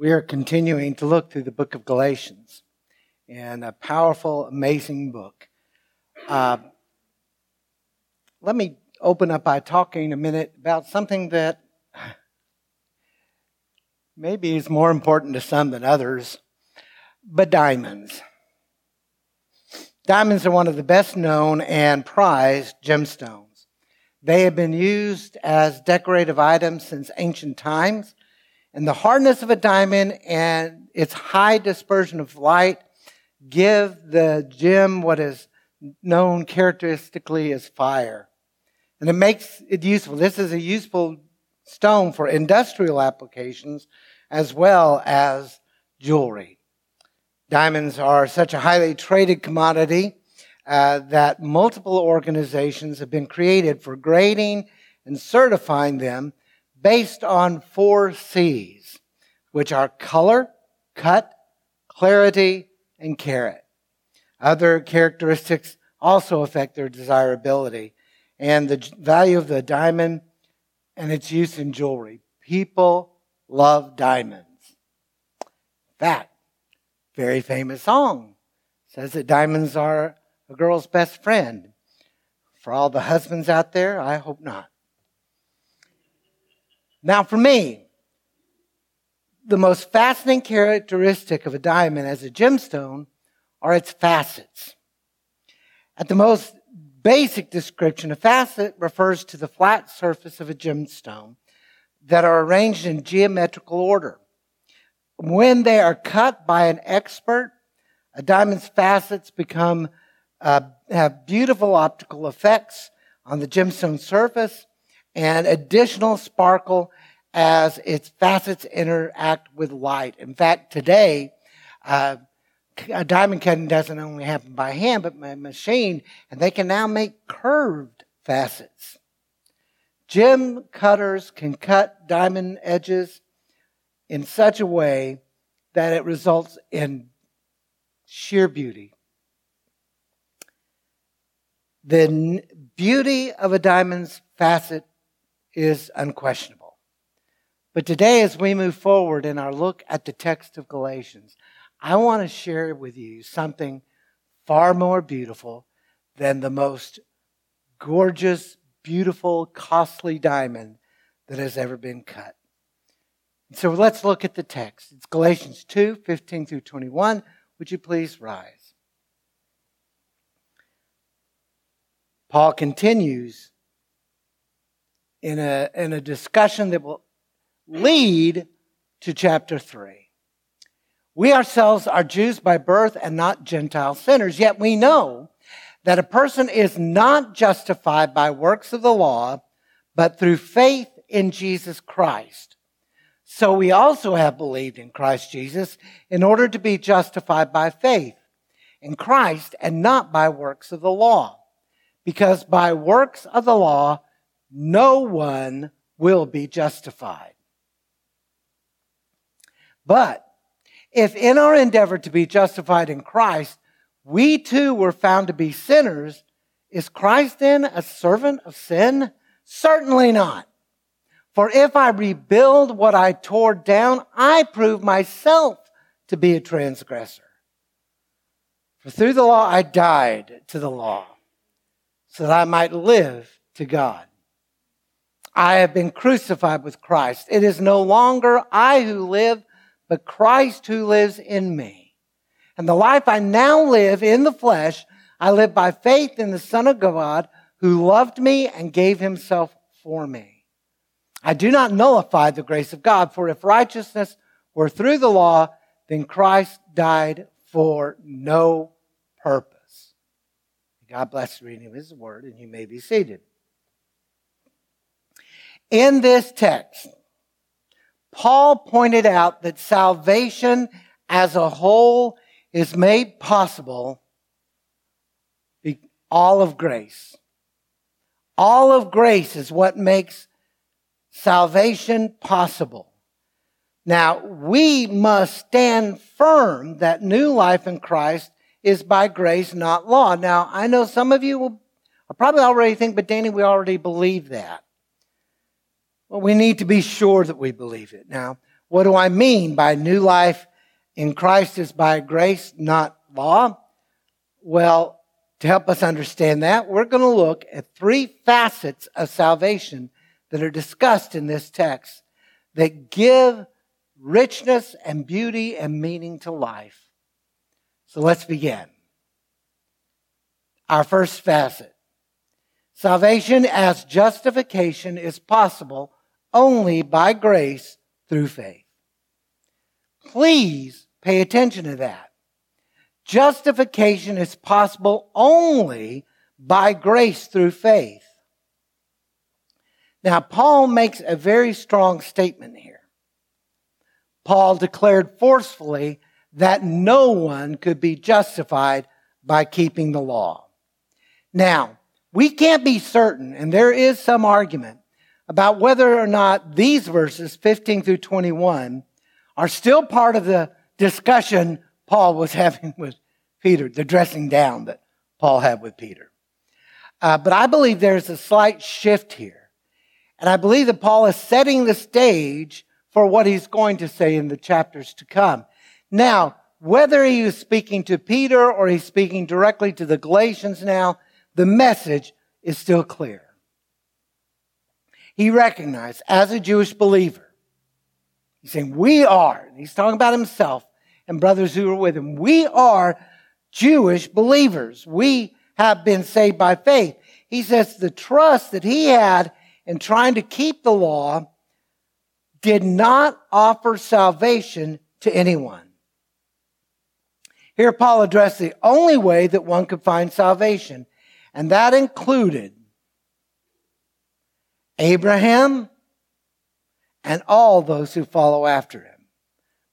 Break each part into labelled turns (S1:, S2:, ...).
S1: We are continuing to look through the book of Galatians and a powerful, amazing book. Uh, let me open up by talking a minute about something that maybe is more important to some than others, but diamonds. Diamonds are one of the best known and prized gemstones. They have been used as decorative items since ancient times and the hardness of a diamond and its high dispersion of light give the gem what is known characteristically as fire. And it makes it useful. This is a useful stone for industrial applications as well as jewelry. Diamonds are such a highly traded commodity uh, that multiple organizations have been created for grading and certifying them based on four C's, which are color, cut, clarity, and carat. Other characteristics also affect their desirability and the value of the diamond and its use in jewelry. People love diamonds. That very famous song says that diamonds are a girl's best friend. For all the husbands out there, I hope not. Now, for me, the most fascinating characteristic of a diamond as a gemstone are its facets. At the most basic description, a facet refers to the flat surface of a gemstone that are arranged in geometrical order. When they are cut by an expert, a diamond's facets become uh, have beautiful optical effects on the gemstone surface and additional sparkle as its facets interact with light. In fact, today, uh, a diamond cutting doesn't only happen by hand, but by machine, and they can now make curved facets. Gem cutters can cut diamond edges in such a way that it results in sheer beauty. The beauty of a diamond's facet is unquestionable. But today, as we move forward in our look at the text of Galatians, I want to share with you something far more beautiful than the most gorgeous, beautiful, costly diamond that has ever been cut. So let's look at the text. It's Galatians 2 15 through 21. Would you please rise? Paul continues in a, in a discussion that will lead to chapter 3. We ourselves are Jews by birth and not Gentile sinners, yet we know that a person is not justified by works of the law, but through faith in Jesus Christ. So we also have believed in Christ Jesus in order to be justified by faith in Christ and not by works of the law. Because by works of the law, no one will be justified. But if in our endeavor to be justified in Christ, we too were found to be sinners, is Christ then a servant of sin? Certainly not. For if I rebuild what I tore down, I prove myself to be a transgressor. For through the law I died to the law, so that I might live to God. I have been crucified with Christ. It is no longer I who live, but Christ who lives in me. And the life I now live in the flesh, I live by faith in the Son of God who loved me and gave himself for me. I do not nullify the grace of God, for if righteousness were through the law, then Christ died for no purpose. God bless the reading of his word, and you may be seated. In this text, Paul pointed out that salvation as a whole is made possible all of grace. All of grace is what makes salvation possible. Now, we must stand firm that new life in Christ is by grace, not law. Now, I know some of you will probably already think, but Danny, we already believe that. Well, we need to be sure that we believe it. Now, What do I mean by new life in Christ is by grace, not law? Well, to help us understand that, we're going to look at three facets of salvation that are discussed in this text that give richness and beauty and meaning to life. So let's begin. Our first facet. Salvation as justification is possible only by grace through faith. Please pay attention to that. Justification is possible only by grace through faith. Now, Paul makes a very strong statement here. Paul declared forcefully that no one could be justified by keeping the law. Now, we can't be certain, and there is some argument about whether or not these verses, 15 through 21, are still part of the discussion Paul was having with Peter, the dressing down that Paul had with Peter. Uh, but I believe there's a slight shift here. And I believe that Paul is setting the stage for what he's going to say in the chapters to come. Now, whether he is speaking to Peter or he's speaking directly to the Galatians now, the message is still clear. He recognized as a Jewish believer, he's saying, We are, he's talking about himself and brothers who are with him, we are Jewish believers. We have been saved by faith. He says the trust that he had in trying to keep the law did not offer salvation to anyone. Here, Paul addressed the only way that one could find salvation, and that included Abraham and all those who follow after him.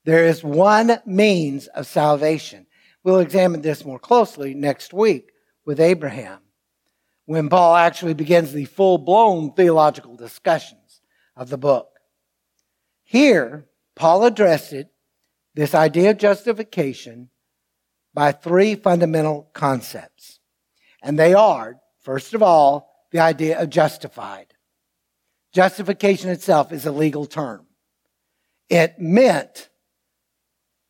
S1: There is one means of salvation. We'll examine this more closely next week with Abraham when Paul actually begins the full blown theological discussions of the book. Here, Paul addressed it, this idea of justification, by three fundamental concepts. And they are, first of all, the idea of justified. Justification itself is a legal term. It meant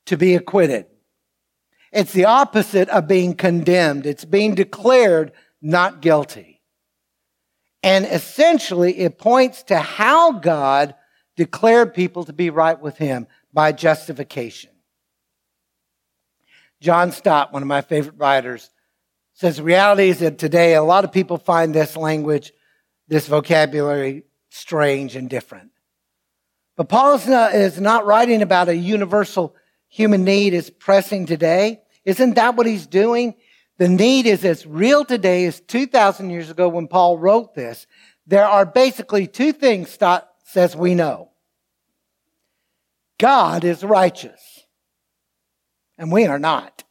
S1: to be acquitted. It's the opposite of being condemned. It's being declared not guilty. And essentially, it points to how God declared people to be right with Him by justification. John Stott, one of my favorite writers, says the reality is that today a lot of people find this language, this vocabulary strange and different. But Paul is not, writing about a universal human need is pressing today. Isn't that what he's doing? The need is as real today as 2,000 years ago when Paul wrote this. There are basically two things Stott says we know. God is righteous, and we are not.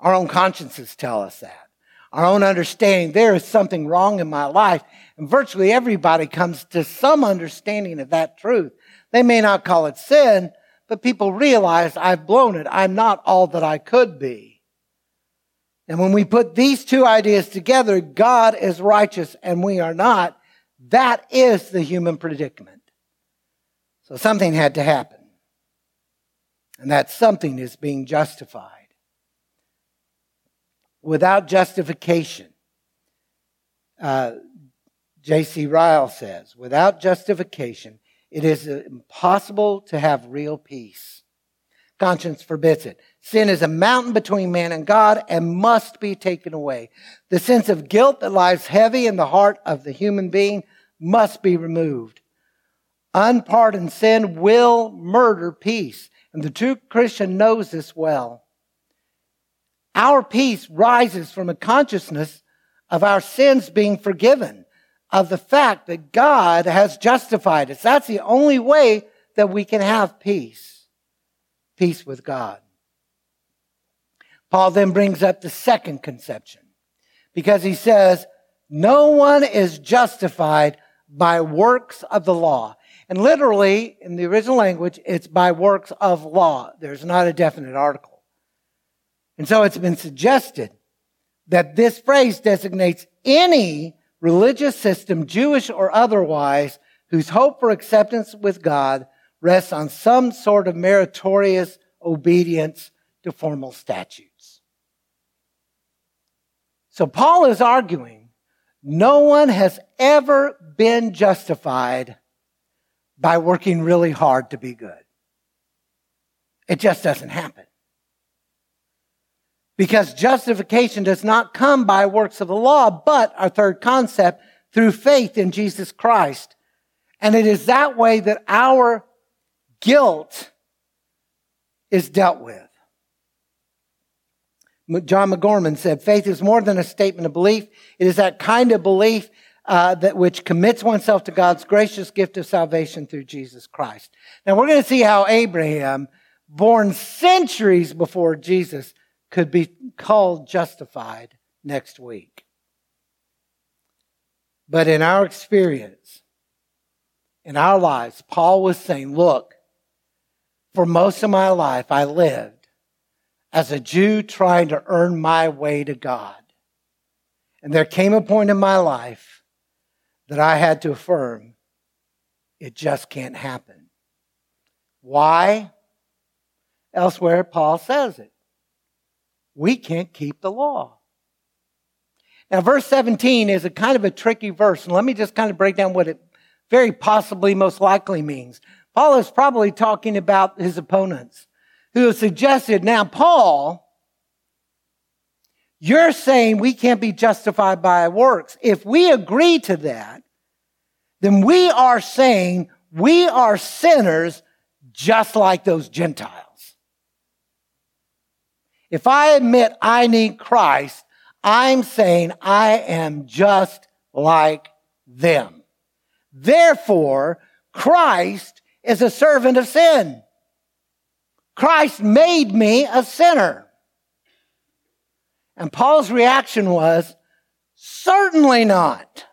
S1: Our own consciences tell us that. Our own understanding, there is something wrong in my life. And virtually everybody comes to some understanding of that truth. They may not call it sin, but people realize I've blown it. I'm not all that I could be. And when we put these two ideas together, God is righteous and we are not, that is the human predicament. So something had to happen. And that something is being justified. Without justification, uh, J.C. Ryle says, without justification, it is impossible to have real peace. Conscience forbids it. Sin is a mountain between man and God and must be taken away. The sense of guilt that lies heavy in the heart of the human being must be removed. Unpardoned sin will murder peace, and the true Christian knows this well. Our peace rises from a consciousness of our sins being forgiven, of the fact that God has justified us. That's the only way that we can have peace. Peace with God. Paul then brings up the second conception because he says, no one is justified by works of the law. And literally, in the original language, it's by works of law. There's not a definite article. And so it's been suggested that this phrase designates any religious system, Jewish or otherwise, whose hope for acceptance with God rests on some sort of meritorious obedience to formal statutes. So Paul is arguing no one has ever been justified by working really hard to be good. It just doesn't happen. Because justification does not come by works of the law, but our third concept, through faith in Jesus Christ. And it is that way that our guilt is dealt with. John MacGorman said, faith is more than a statement of belief. It is that kind of belief uh, that which commits oneself to God's gracious gift of salvation through Jesus Christ. Now we're going to see how Abraham, born centuries before Jesus, could be called justified next week. But in our experience, in our lives, Paul was saying, look, for most of my life, I lived as a Jew trying to earn my way to God. And there came a point in my life that I had to affirm it just can't happen. Why? Elsewhere, Paul says it we can't keep the law. Now, verse 17 is a kind of a tricky verse, and let me just kind of break down what it very possibly most likely means. Paul is probably talking about his opponents who have suggested, now, Paul, you're saying we can't be justified by works. If we agree to that, then we are saying we are sinners just like those Gentiles. If I admit I need Christ, I'm saying I am just like them. Therefore, Christ is a servant of sin. Christ made me a sinner. And Paul's reaction was, certainly not.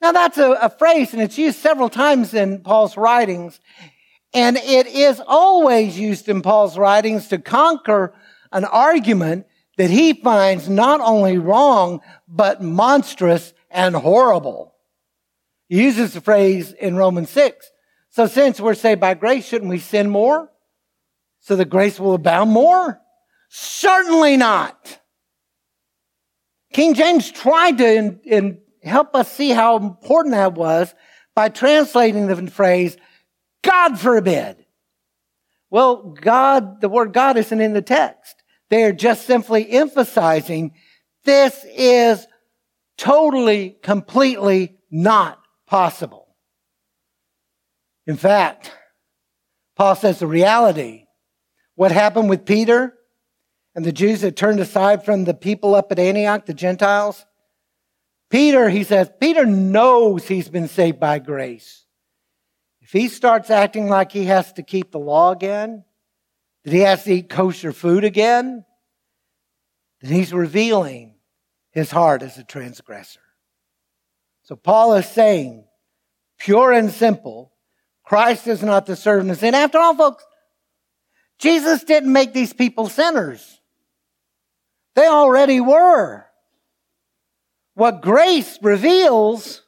S1: Now that's a, a, phrase and it's used several times in Paul's writings. And it is always used in Paul's writings to conquer an argument that he finds not only wrong, but monstrous and horrible. He uses the phrase in Romans 6. So since we're saved by grace, shouldn't we sin more? So that grace will abound more? Certainly not. King James tried to in, in help us see how important that was by translating the phrase, God forbid. Well, God, the word God isn't in the text. They are just simply emphasizing this is totally, completely not possible. In fact, Paul says the reality, what happened with Peter and the Jews that turned aside from the people up at Antioch, the Gentiles, Peter, he says, Peter knows he's been saved by grace. If he starts acting like he has to keep the law again, that he has to eat kosher food again, then he's revealing his heart as a transgressor. So Paul is saying, pure and simple, Christ is not the servant of sin. After all, folks, Jesus didn't make these people sinners. They already were. What grace reveals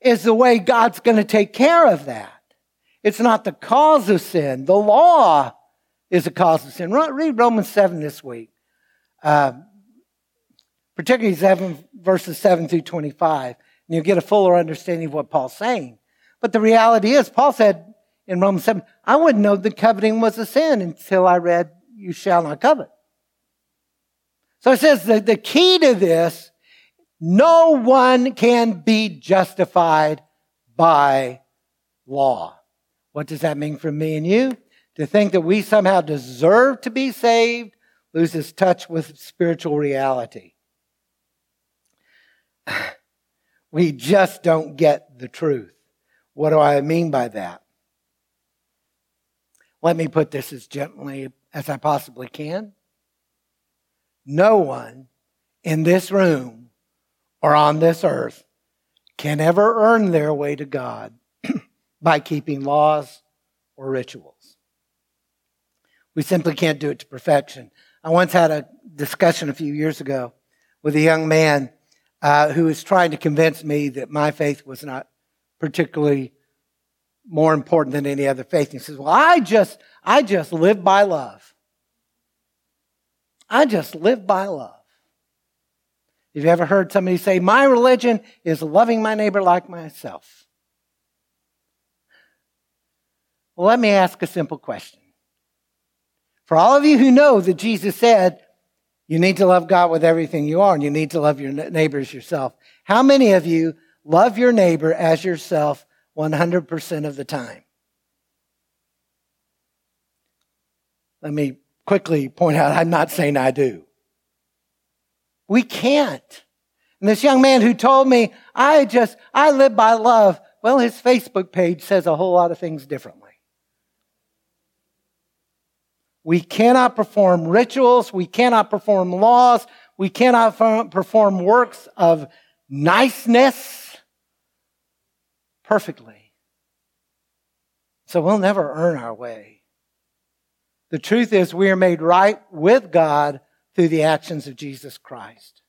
S1: is the way God's going to take care of that. It's not the cause of sin. The law is a cause of sin. Read Romans 7 this week, uh, particularly 7, verses 7 through 25, and you'll get a fuller understanding of what Paul's saying. But the reality is, Paul said in Romans 7, I wouldn't know that coveting was a sin until I read, You shall not covet. So it says that the key to this, no one can be justified by law. What does that mean for me and you? To think that we somehow deserve to be saved loses touch with spiritual reality. We just don't get the truth. What do I mean by that? Let me put this as gently as I possibly can. No one in this room or on this earth can ever earn their way to God by keeping laws or rituals. We simply can't do it to perfection. I once had a discussion a few years ago with a young man uh, who was trying to convince me that my faith was not particularly more important than any other faith. He says, well, I just, I just live by love. I just live by love. Have you ever heard somebody say, my religion is loving my neighbor like myself? Well, let me ask a simple question. For all of you who know that Jesus said, you need to love God with everything you are and you need to love your neighbors yourself. How many of you love your neighbor as yourself 100% of the time? Let me quickly point out, I'm not saying I do. We can't. And this young man who told me, I just, I live by love. Well, his Facebook page says a whole lot of things differently. We cannot perform rituals. We cannot perform laws. We cannot perform works of niceness perfectly. So we'll never earn our way. The truth is, we are made right with God through the actions of Jesus Christ.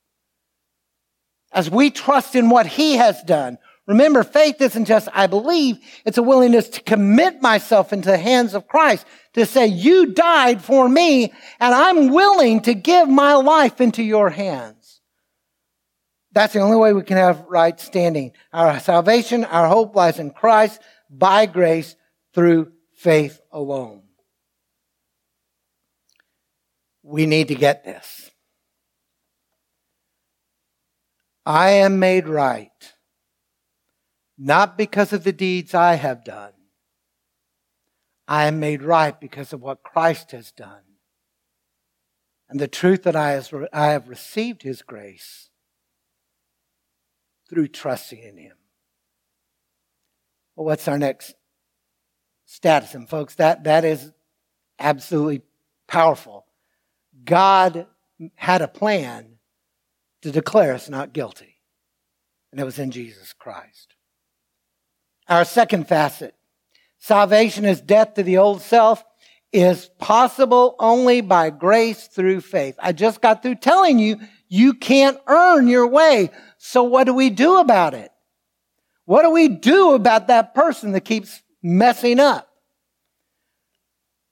S1: As we trust in what He has done, Remember, faith isn't just I believe, it's a willingness to commit myself into the hands of Christ, to say, You died for me, and I'm willing to give my life into your hands. That's the only way we can have right standing. Our salvation, our hope lies in Christ by grace through faith alone. We need to get this. I am made right not because of the deeds I have done. I am made right because of what Christ has done. And the truth that I have received His grace through trusting in Him. Well, what's our next status? And folks, that, that is absolutely powerful. God had a plan to declare us not guilty, and it was in Jesus Christ. Our second facet salvation is death to the old self is possible only by grace through faith. I just got through telling you, you can't earn your way. So what do we do about it? What do we do about that person that keeps messing up?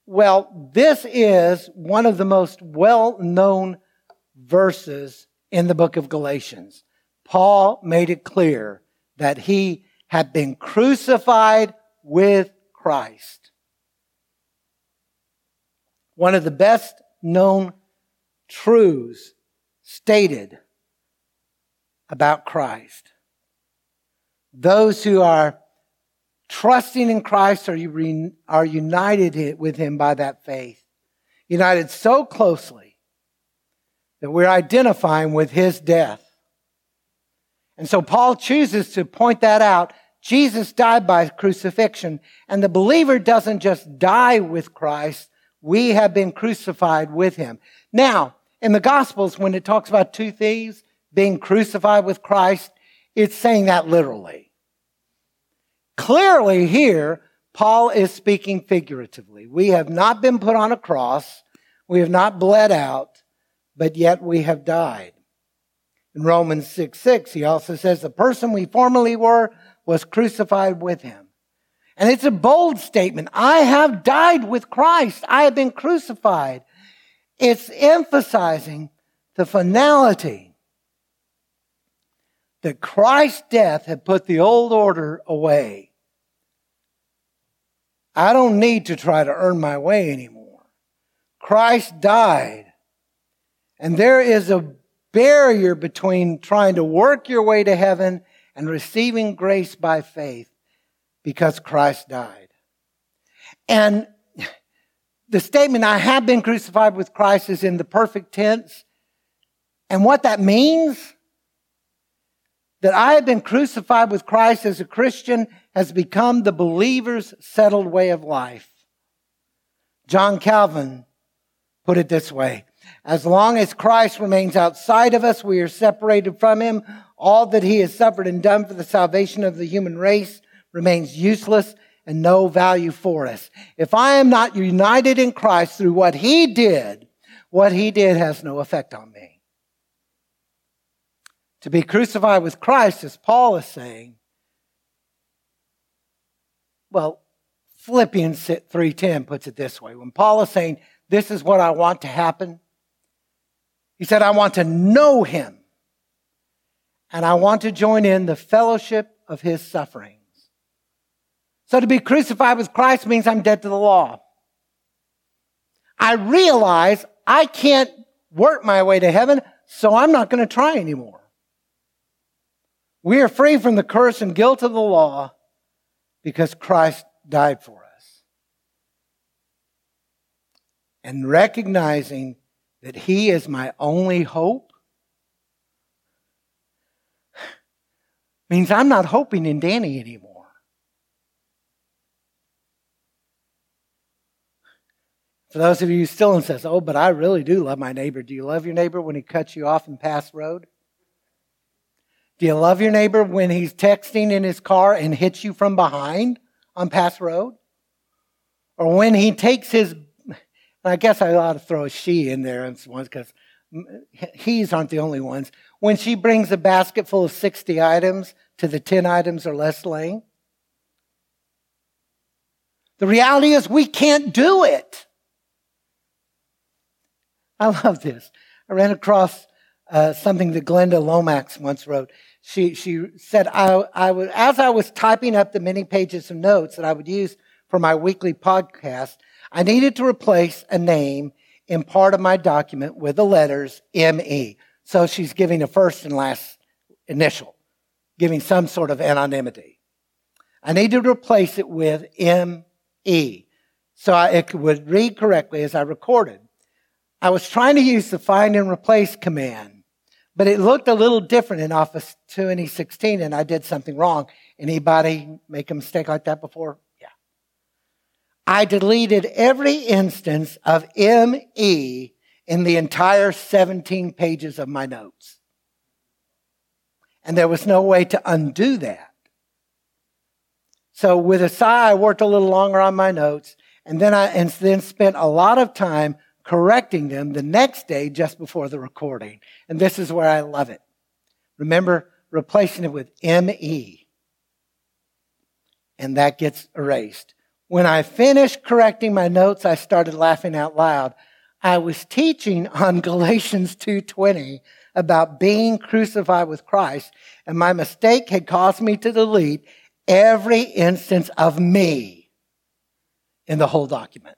S1: Well, this is one of the most well known verses in the book of Galatians. Paul made it clear that he have been crucified with Christ. One of the best known truths stated about Christ. Those who are trusting in Christ are, are united with Him by that faith. United so closely that we're identifying with His death. And so Paul chooses to point that out. Jesus died by crucifixion, and the believer doesn't just die with Christ, we have been crucified with him. Now, in the Gospels, when it talks about two thieves being crucified with Christ, it's saying that literally. Clearly, here, Paul is speaking figuratively. We have not been put on a cross, we have not bled out, but yet we have died. In Romans 6 6, he also says, The person we formerly were was crucified with him. And it's a bold statement. I have died with Christ. I have been crucified. It's emphasizing the finality that Christ's death had put the old order away. I don't need to try to earn my way anymore. Christ died. And there is a barrier between trying to work your way to heaven and receiving grace by faith because Christ died. And the statement, I have been crucified with Christ, is in the perfect tense. And what that means, that I have been crucified with Christ as a Christian, has become the believer's settled way of life. John Calvin put it this way as long as Christ remains outside of us, we are separated from him. All that he has suffered and done for the salvation of the human race remains useless and no value for us. If I am not united in Christ through what he did, what he did has no effect on me. To be crucified with Christ, as Paul is saying, well, Philippians 3:10 puts it this way. When Paul is saying, "This is what I want to happen," he said, "I want to know him and I want to join in the fellowship of his sufferings." So to be crucified with Christ means I'm dead to the law. I realize I can't work my way to heaven, so I'm not going to try anymore. We are free from the curse and guilt of the law because Christ died for us. And recognizing that He is my only hope means I'm not hoping in Danny anymore. For those of you who still says, "Oh, but I really do love my neighbor." Do you love your neighbor when he cuts you off and pass road? Do you love your neighbor when he's texting in his car and hits you from behind on pass road? Or when he takes his, I guess I ought to throw a she in there because he's aren't the only ones. When she brings a basket full of 60 items to the 10 items or less lane. The reality is we can't do it. I love this. I ran across uh, something that Glenda Lomax once wrote. She, she said, I, I would, as I was typing up the many pages of notes that I would use for my weekly podcast, I needed to replace a name in part of my document with the letters ME. So she's giving a first and last initial, giving some sort of anonymity. I needed to replace it with ME so it would read correctly as I recorded. I was trying to use the find and replace command, but it looked a little different in Office 2016 and I did something wrong. Anybody make a mistake like that before? I deleted every instance of ME in the entire 17 pages of my notes. And there was no way to undo that. So with a sigh, I worked a little longer on my notes and then I and then spent a lot of time correcting them the next day just before the recording. And this is where I love it. Remember replacing it with ME. And that gets erased. When I finished correcting my notes, I started laughing out loud. I was teaching on Galatians 2:20 about being crucified with Christ, and my mistake had caused me to delete every instance of me in the whole document.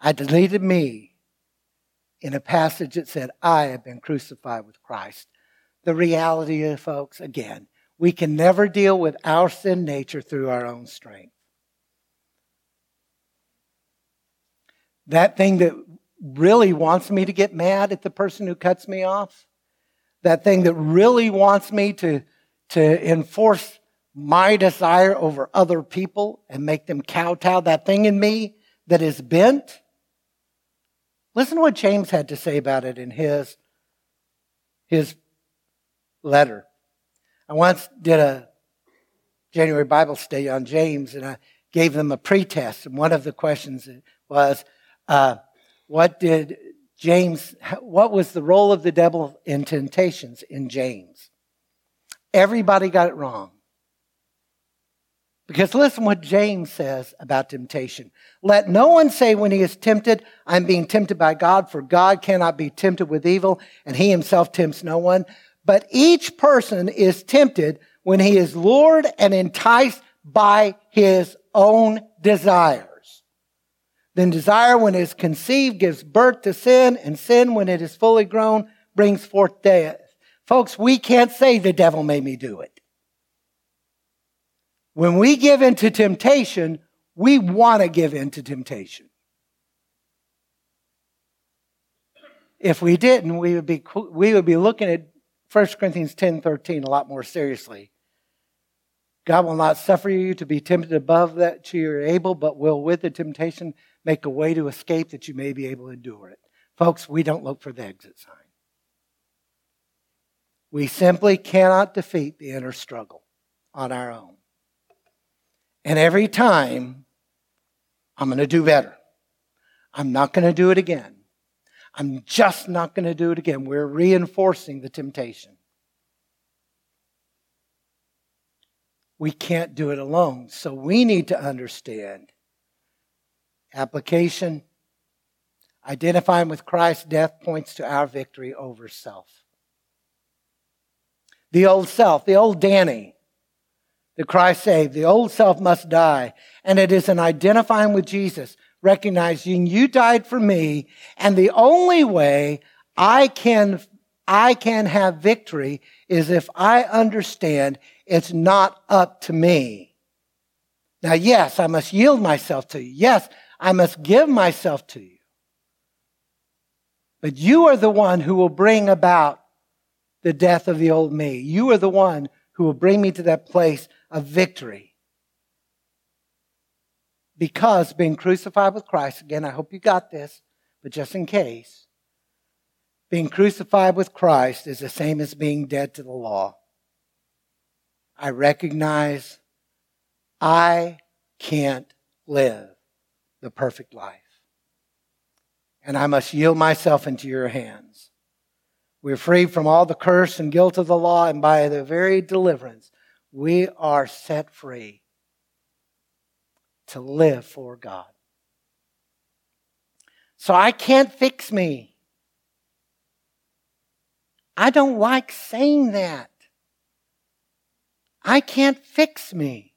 S1: I deleted me in a passage that said, I have been crucified with Christ. The reality folks, again, we can never deal with our sin nature through our own strength. That thing that really wants me to get mad at the person who cuts me off, that thing that really wants me to, to enforce my desire over other people and make them kowtow, that thing in me that is bent, Listen to what James had to say about it in his, his letter. I once did a January Bible study on James, and I gave them a pretest. And one of the questions was, uh, what did James, what was the role of the devil in temptations in James? Everybody got it wrong. Because listen what James says about temptation. Let no one say when he is tempted, I'm being tempted by God, for God cannot be tempted with evil, and he himself tempts no one. But each person is tempted when he is lured and enticed by his own desires. Then desire, when it is conceived, gives birth to sin, and sin, when it is fully grown, brings forth death. Folks, we can't say the devil made me do it. When we give in to temptation, we want to give in to temptation. If we didn't, we would be, we would be looking at 1 Corinthians 10 13 a lot more seriously. God will not suffer you to be tempted above that you are able, but will with the temptation make a way to escape that you may be able to endure it. Folks, we don't look for the exit sign. We simply cannot defeat the inner struggle on our own. And every time, I'm going to do better. I'm not going to do it again. I'm just not going to do it again. We're reinforcing the temptation. we can't do it alone. So we need to understand application. Identifying with Christ's death points to our victory over self. The old self, the old Danny that Christ saved, the old self must die. And it is an identifying with Jesus, recognizing you died for me, and the only way I can I can have victory is if I understand it's not up to me. Now, yes, I must yield myself to you. Yes, I must give myself to you. But you are the one who will bring about the death of the old me. You are the one who will bring me to that place of victory. Because being crucified with Christ, again, I hope you got this, but just in case, being crucified with Christ is the same as being dead to the law. I recognize I can't live the perfect life. And I must yield myself into your hands. We're free from all the curse and guilt of the law, and by the very deliverance, we are set free to live for God. So I can't fix me. I don't like saying that. I can't fix me.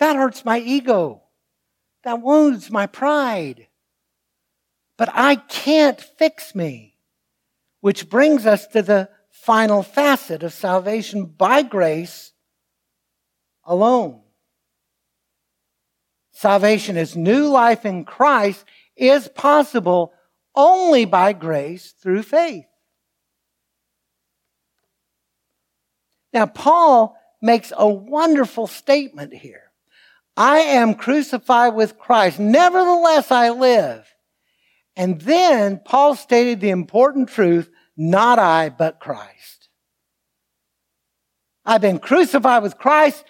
S1: That hurts my ego. That wounds my pride. But I can't fix me. Which brings us to the final facet of salvation by grace alone. Salvation is new life in Christ is possible only by grace through faith. Now, Paul makes a wonderful statement here. I am crucified with Christ. Nevertheless, I live. And then Paul stated the important truth, not I, but Christ. I've been crucified with Christ,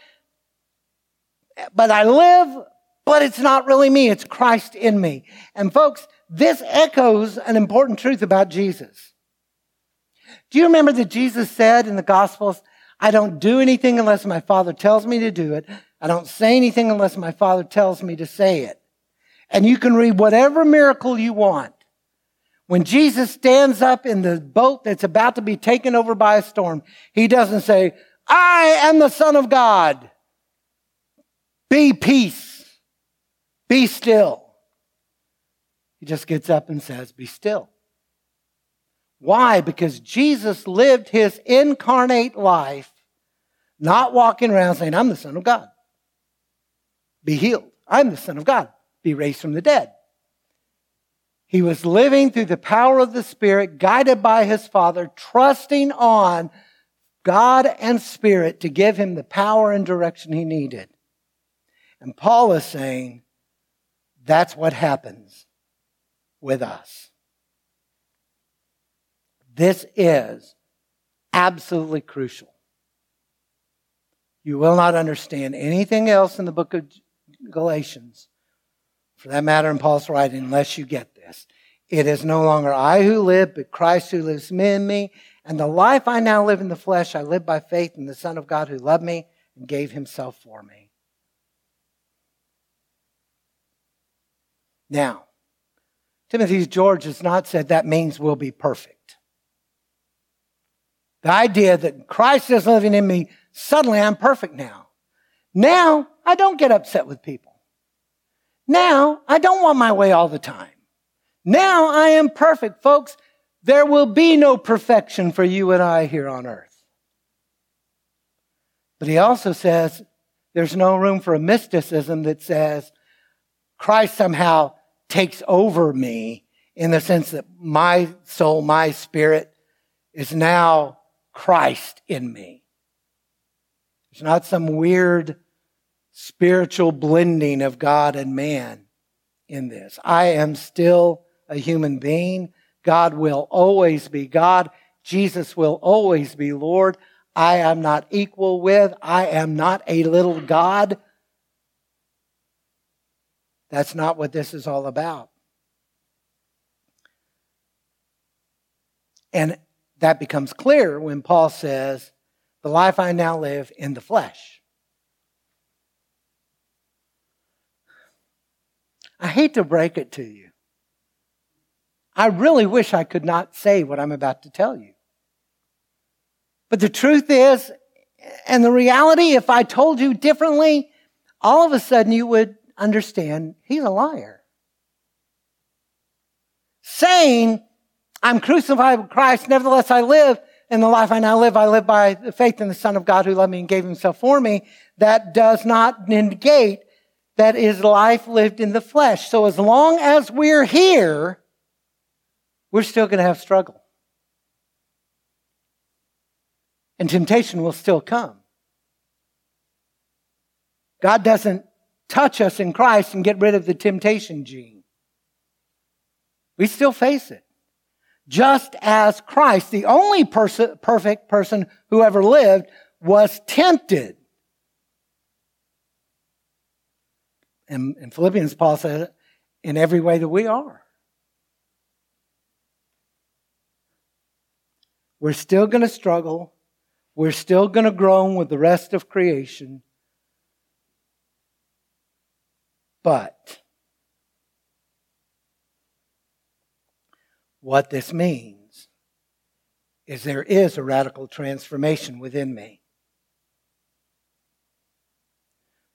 S1: but I live, but it's not really me. It's Christ in me. And folks, this echoes an important truth about Jesus. Do you remember that Jesus said in the Gospels, I don't do anything unless my Father tells me to do it. I don't say anything unless my Father tells me to say it. And you can read whatever miracle you want. When Jesus stands up in the boat that's about to be taken over by a storm, he doesn't say, I am the Son of God. Be peace. Be still. He just gets up and says, Be still. Why? Because Jesus lived his incarnate life, not walking around saying, I'm the Son of God. Be healed. I'm the Son of God. Be raised from the dead. He was living through the power of the Spirit, guided by his Father, trusting on God and Spirit to give him the power and direction he needed. And Paul is saying that's what happens with us. This is absolutely crucial. You will not understand anything else in the book of Galatians, for that matter in Paul's writing, unless you get this. It is no longer I who live, but Christ who lives in me. And the life I now live in the flesh, I live by faith in the Son of God who loved me and gave himself for me. Now, Timothy George has not said that means we'll be perfect. The idea that Christ is living in me, suddenly I'm perfect now. Now I don't get upset with people. Now I don't want my way all the time. Now I am perfect, folks. There will be no perfection for you and I here on earth. But he also says there's no room for a mysticism that says Christ somehow takes over me in the sense that my soul, my spirit is now Christ in me. It's not some weird spiritual blending of God and man in this. I am still a human being. God will always be God. Jesus will always be Lord. I am not equal with. I am not a little God. That's not what this is all about. And that becomes clear when Paul says, The life I now live in the flesh. I hate to break it to you. I really wish I could not say what I'm about to tell you. But the truth is, and the reality, if I told you differently, all of a sudden you would understand he's a liar. Saying, I'm crucified with Christ, nevertheless I live, and the life I now live, I live by the faith in the Son of God who loved me and gave himself for me. That does not negate that is life lived in the flesh. So as long as we're here, we're still going to have struggle. And temptation will still come. God doesn't touch us in Christ and get rid of the temptation gene. We still face it. Just as Christ, the only person, perfect person who ever lived, was tempted. And in Philippians, Paul says, in every way that we are. We're still going to struggle. We're still going to groan with the rest of creation. But what this means is there is a radical transformation within me.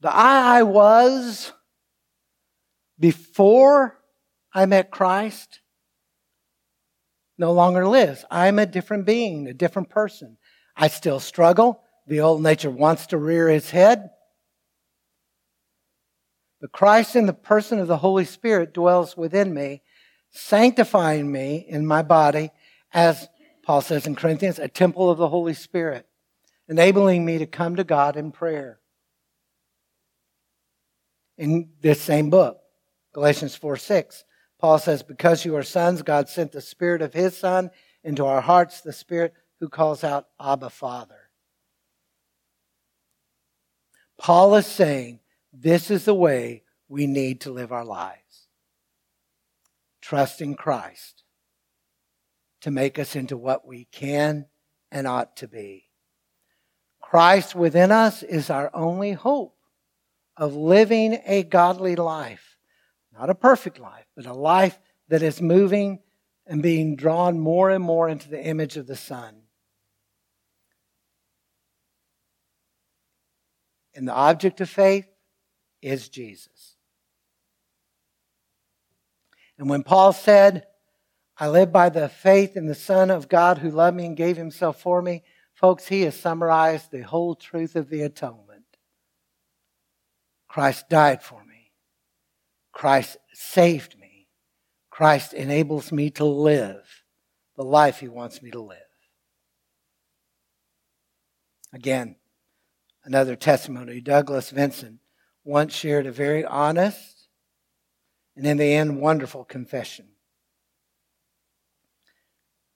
S1: The I I was before I met Christ no longer lives. I'm a different being, a different person. I still struggle. The old nature wants to rear its head. But Christ in the person of the Holy Spirit dwells within me, sanctifying me in my body, as Paul says in Corinthians, a temple of the Holy Spirit, enabling me to come to God in prayer. In this same book, Galatians 4 6, Paul says, Because you are sons, God sent the Spirit of His Son into our hearts, the Spirit who calls out, Abba, Father. Paul is saying, This is the way we need to live our lives. Trusting Christ to make us into what we can and ought to be. Christ within us is our only hope of living a godly life. Not a perfect life, but a life that is moving and being drawn more and more into the image of the Son. And the object of faith is Jesus. And when Paul said, I live by the faith in the Son of God who loved me and gave himself for me, folks, he has summarized the whole truth of the atonement. Christ died for me. Christ saved me. Christ enables me to live the life he wants me to live. Again, another testimony. Douglas Vincent once shared a very honest and, in the end, wonderful confession.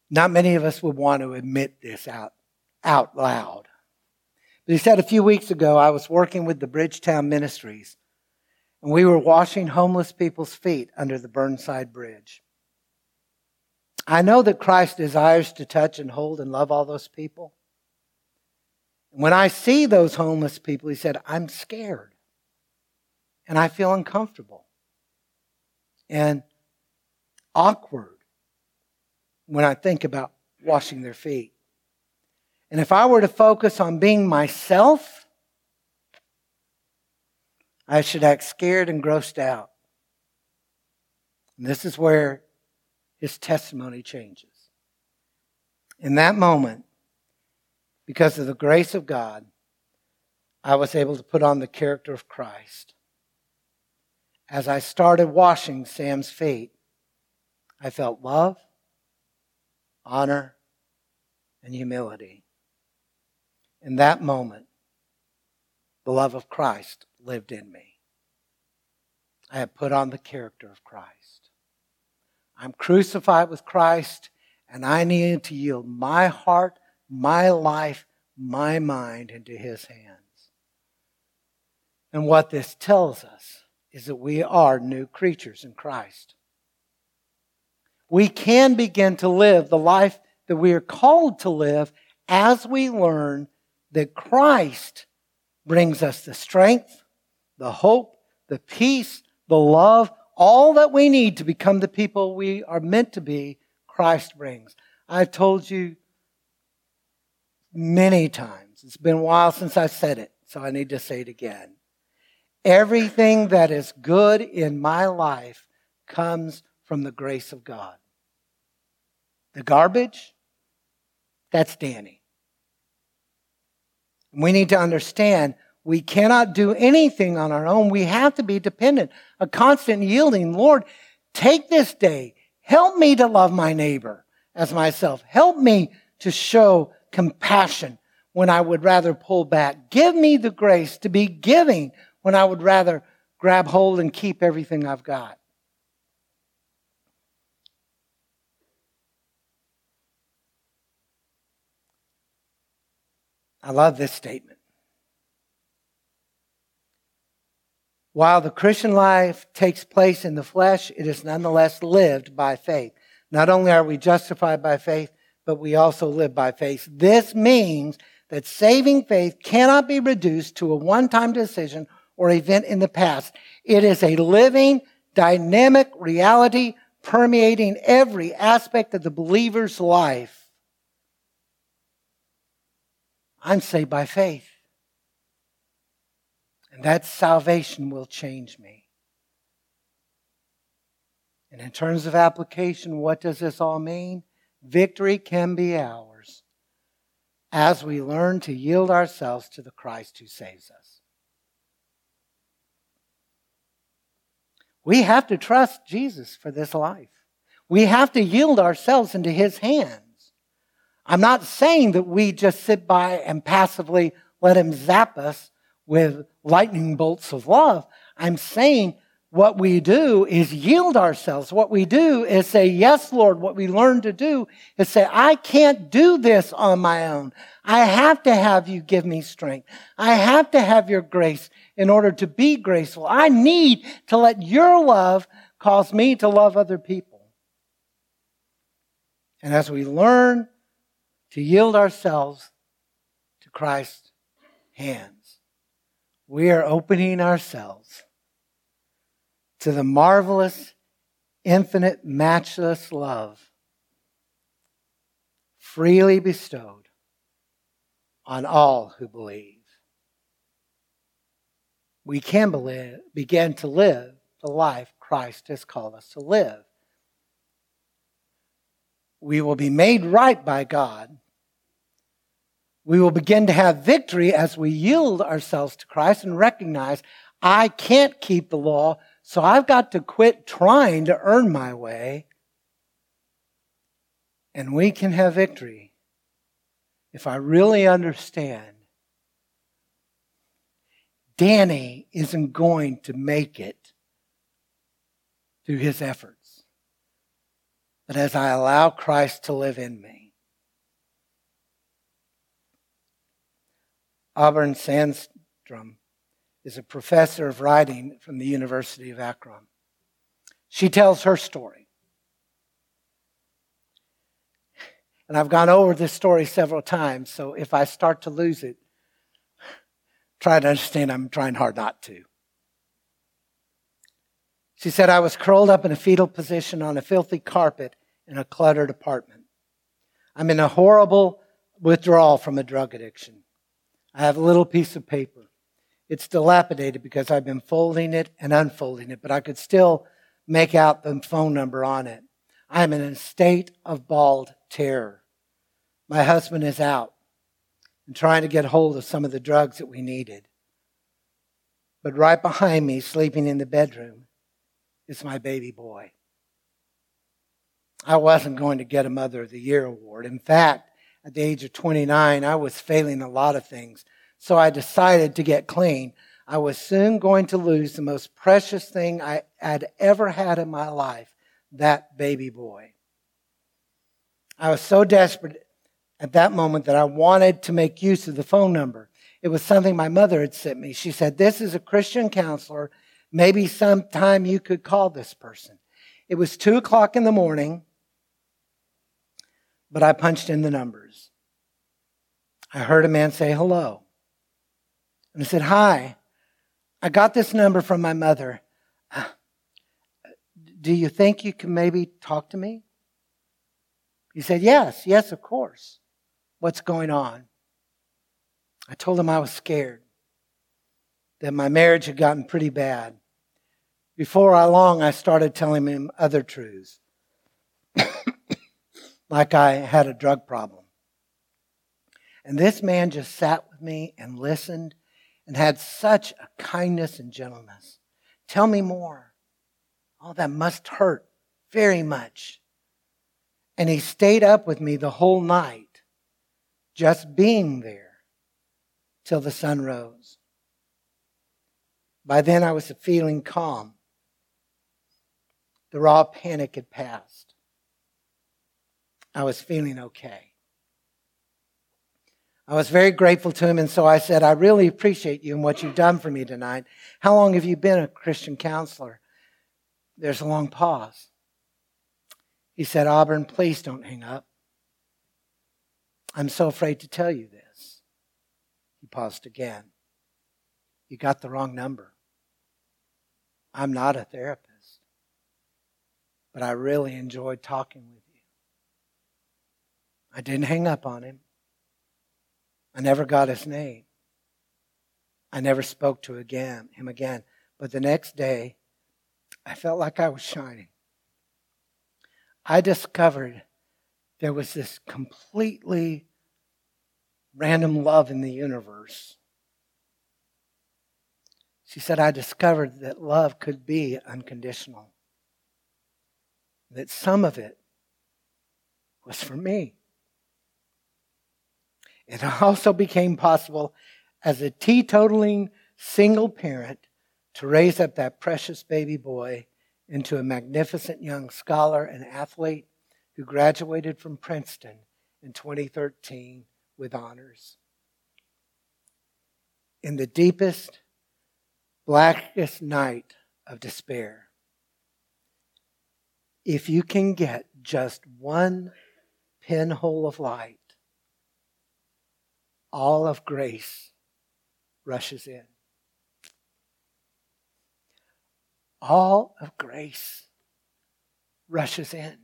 S1: Not many of us would want to admit this out, out loud. But he said a few weeks ago, I was working with the Bridgetown Ministries and we were washing homeless people's feet under the Burnside Bridge. I know that Christ desires to touch and hold and love all those people. When I see those homeless people, he said, I'm scared and I feel uncomfortable and awkward when I think about washing their feet. And if I were to focus on being myself, I should act scared and grossed out. And this is where his testimony changes. In that moment, because of the grace of God, I was able to put on the character of Christ. As I started washing Sam's feet, I felt love, honor, and humility. In that moment, the love of Christ lived in me. I have put on the character of Christ. I'm crucified with Christ, and I need to yield my heart, my life, my mind into His hands. And what this tells us is that we are new creatures in Christ. We can begin to live the life that we are called to live as we learn that Christ brings us the strength, the hope, the peace, the love, all that we need to become the people we are meant to be, Christ brings. I've told you many times. It's been a while since I said it, so I need to say it again. Everything that is good in my life comes from the grace of God. The garbage, that's Danny. We need to understand we cannot do anything on our own. We have to be dependent, a constant yielding. Lord, take this day. Help me to love my neighbor as myself. Help me to show compassion when I would rather pull back. Give me the grace to be giving when I would rather grab hold and keep everything I've got. I love this statement. While the Christian life takes place in the flesh, it is nonetheless lived by faith. Not only are we justified by faith, but we also live by faith. This means that saving faith cannot be reduced to a one time decision or event in the past. It is a living, dynamic reality permeating every aspect of the believer's life. I'm saved by faith. And that salvation will change me. And in terms of application, what does this all mean? Victory can be ours as we learn to yield ourselves to the Christ who saves us. We have to trust Jesus for this life. We have to yield ourselves into his hands. I'm not saying that we just sit by and passively let him zap us with lightning bolts of love. I'm saying what we do is yield ourselves. What we do is say, Yes, Lord. What we learn to do is say, I can't do this on my own. I have to have you give me strength. I have to have your grace in order to be graceful. I need to let your love cause me to love other people. And as we learn to yield ourselves to Christ's hands, we are opening ourselves to the marvelous, infinite, matchless love freely bestowed on all who believe. We can believe, begin to live the life Christ has called us to live. We will be made right by God we will begin to have victory as we yield ourselves to Christ and recognize I can't keep the law, so I've got to quit trying to earn my way. And we can have victory if I really understand Danny isn't going to make it through his efforts. But as I allow Christ to live in me, Auburn Sandstrom is a professor of writing from the University of Akron. She tells her story. And I've gone over this story several times, so if I start to lose it, try to understand I'm trying hard not to. She said, I was curled up in a fetal position on a filthy carpet in a cluttered apartment. I'm in a horrible withdrawal from a drug addiction. I have a little piece of paper. It's dilapidated because I've been folding it and unfolding it, but I could still make out the phone number on it. I am in a state of bald terror. My husband is out and trying to get hold of some of the drugs that we needed. But right behind me, sleeping in the bedroom, is my baby boy. I wasn't going to get a Mother of the Year award. In fact, at the age of 29, I was failing a lot of things. So I decided to get clean. I was soon going to lose the most precious thing I had ever had in my life that baby boy. I was so desperate at that moment that I wanted to make use of the phone number. It was something my mother had sent me. She said, This is a Christian counselor. Maybe sometime you could call this person. It was two o'clock in the morning but I punched in the numbers. I heard a man say hello. And I said, Hi, I got this number from my mother. Uh, do you think you can maybe talk to me? He said, Yes, yes, of course. What's going on? I told him I was scared, that my marriage had gotten pretty bad. Before I long, I started telling him other truths, like I had a drug problem. And this man just sat with me and listened and had such a kindness and gentleness. Tell me more. Oh, that must hurt very much. And he stayed up with me the whole night, just being there till the sun rose. By then, I was feeling calm. The raw panic had passed. I was feeling okay. I was very grateful to him, and so I said, I really appreciate you and what you've done for me tonight. How long have you been a Christian counselor? There's a long pause. He said, Auburn, please don't hang up. I'm so afraid to tell you this. He paused again. You got the wrong number. I'm not a therapist, but I really enjoyed talking with you. I didn't hang up on him. I never got his name. I never spoke to again, him again. But the next day, I felt like I was shining. I discovered there was this completely random love in the universe. She said, I discovered that love could be unconditional, that some of it was for me. It also became possible as a teetotaling single parent to raise up that precious baby boy into a magnificent young scholar and athlete who graduated from Princeton in 2013 with honors. In the deepest, blackest night of despair, if you can get just one pinhole of light, all of grace rushes in. All of grace rushes in.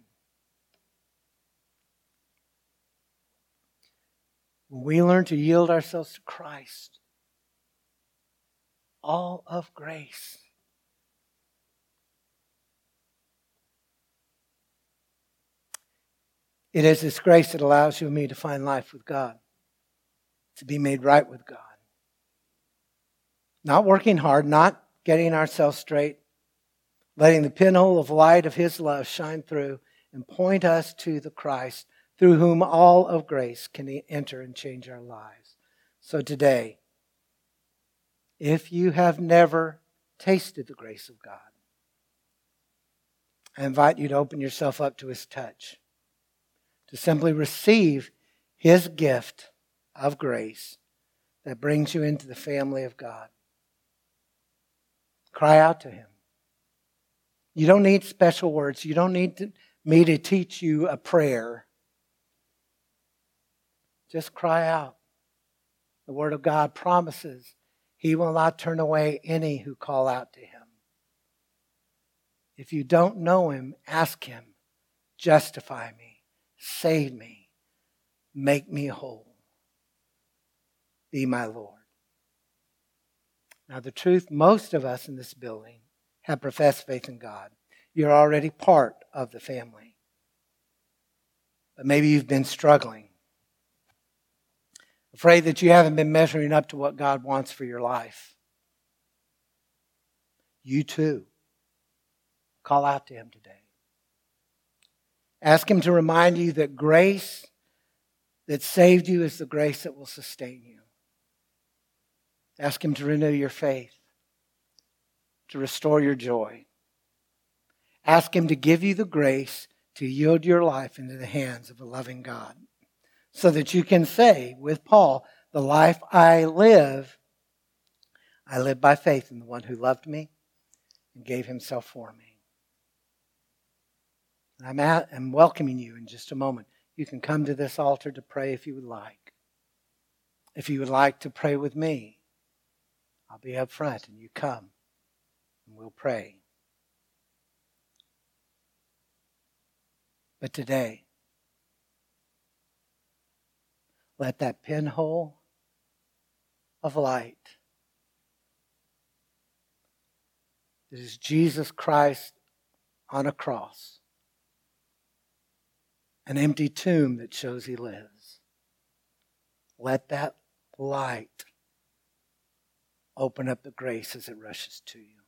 S1: When we learn to yield ourselves to Christ, all of grace. It is this grace that allows you and me to find life with God to be made right with God. Not working hard, not getting ourselves straight, letting the pinhole of light of His love shine through and point us to the Christ through whom all of grace can enter and change our lives. So today, if you have never tasted the grace of God, I invite you to open yourself up to His touch, to simply receive His gift of grace that brings you into the family of God. Cry out to Him. You don't need special words. You don't need to, me to teach you a prayer. Just cry out. The Word of God promises He will not turn away any who call out to Him. If you don't know Him, ask Him, justify me, save me, make me whole be my Lord. Now, the truth, most of us in this building have professed faith in God. You're already part of the family. But maybe you've been struggling, afraid that you haven't been measuring up to what God wants for your life. You too. Call out to Him today. Ask Him to remind you that grace that saved you is the grace that will sustain you. Ask Him to renew your faith, to restore your joy. Ask Him to give you the grace to yield your life into the hands of a loving God so that you can say with Paul, The life I live, I live by faith in the one who loved me and gave himself for me. I'm, at, I'm welcoming you in just a moment. You can come to this altar to pray if you would like. If you would like to pray with me, I'll be up front and you come and we'll pray. But today, let that pinhole of light that is Jesus Christ on a cross, an empty tomb that shows he lives. Let that light open up the grace as it rushes to you.